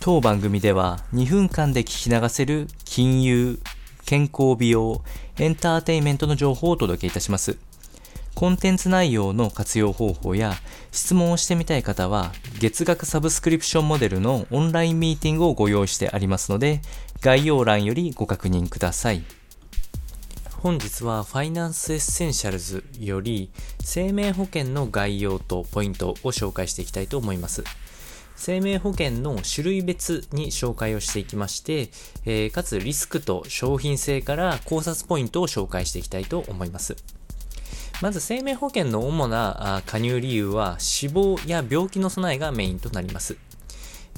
当番組では2分間で聞き流せる金融、健康美容、エンターテインメントの情報をお届けいたします。コンテンツ内容の活用方法や質問をしてみたい方は月額サブスクリプションモデルのオンラインミーティングをご用意してありますので概要欄よりご確認ください。本日はファイナンスエッセンシャルズより生命保険の概要とポイントを紹介していきたいと思います。生命保険の種類別に紹介をしていきまして、えー、かつリスクと商品性から考察ポイントを紹介していきたいと思います。まず生命保険の主な加入理由は死亡や病気の備えがメインとなります。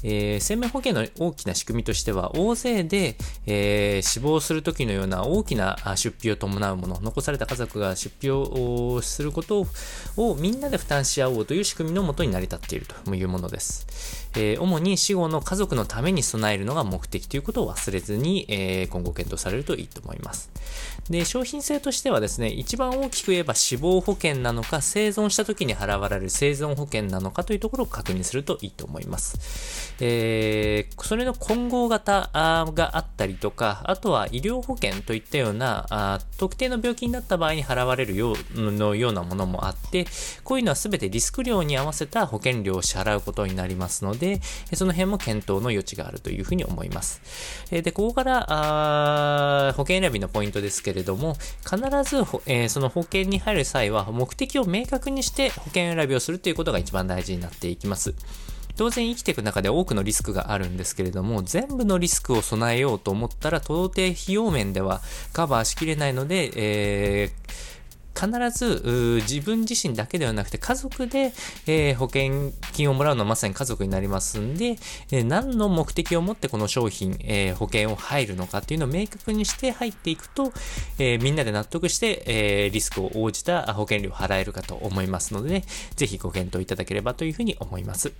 えー、生命保険の大きな仕組みとしては、大勢で、えー、死亡する時のような大きな出費を伴うもの、残された家族が出費をすることをみんなで負担し合おうという仕組みのもとに成り立っているというものです。えー、主に死後の家族のために備えるのが目的ということを忘れずに、え今後検討されるといいと思います。で、商品性としてはですね、一番大きく言えば死亡保険なのか、生存した時に払われる生存保険なのかというところを確認するといいと思います。えー、それの混合型があったりとか、あとは医療保険といったような、あ特定の病気になった場合に払われるようのようなものもあって、こういうのは全てリスク量に合わせた保険料を支払うことになりますので、その辺も検討の余地があるというふうに思います。で、ここからあ保険選びのポイントですけれども、必ず、えー、その保険に入る際は目的を明確にして保険選びをするということが一番大事になっていきます。当然生きていく中で多くのリスクがあるんですけれども、全部のリスクを備えようと思ったら、到底費用面ではカバーしきれないので、えー必ず自分自身だけではなくて家族で、えー、保険金をもらうのはまさに家族になりますんで、えー、何の目的を持ってこの商品、えー、保険を入るのかっていうのを明確にして入っていくと、えみんなで納得して、えリスクを応じた保険料を払えるかと思いますので、ね、ぜひご検討いただければというふうに思います。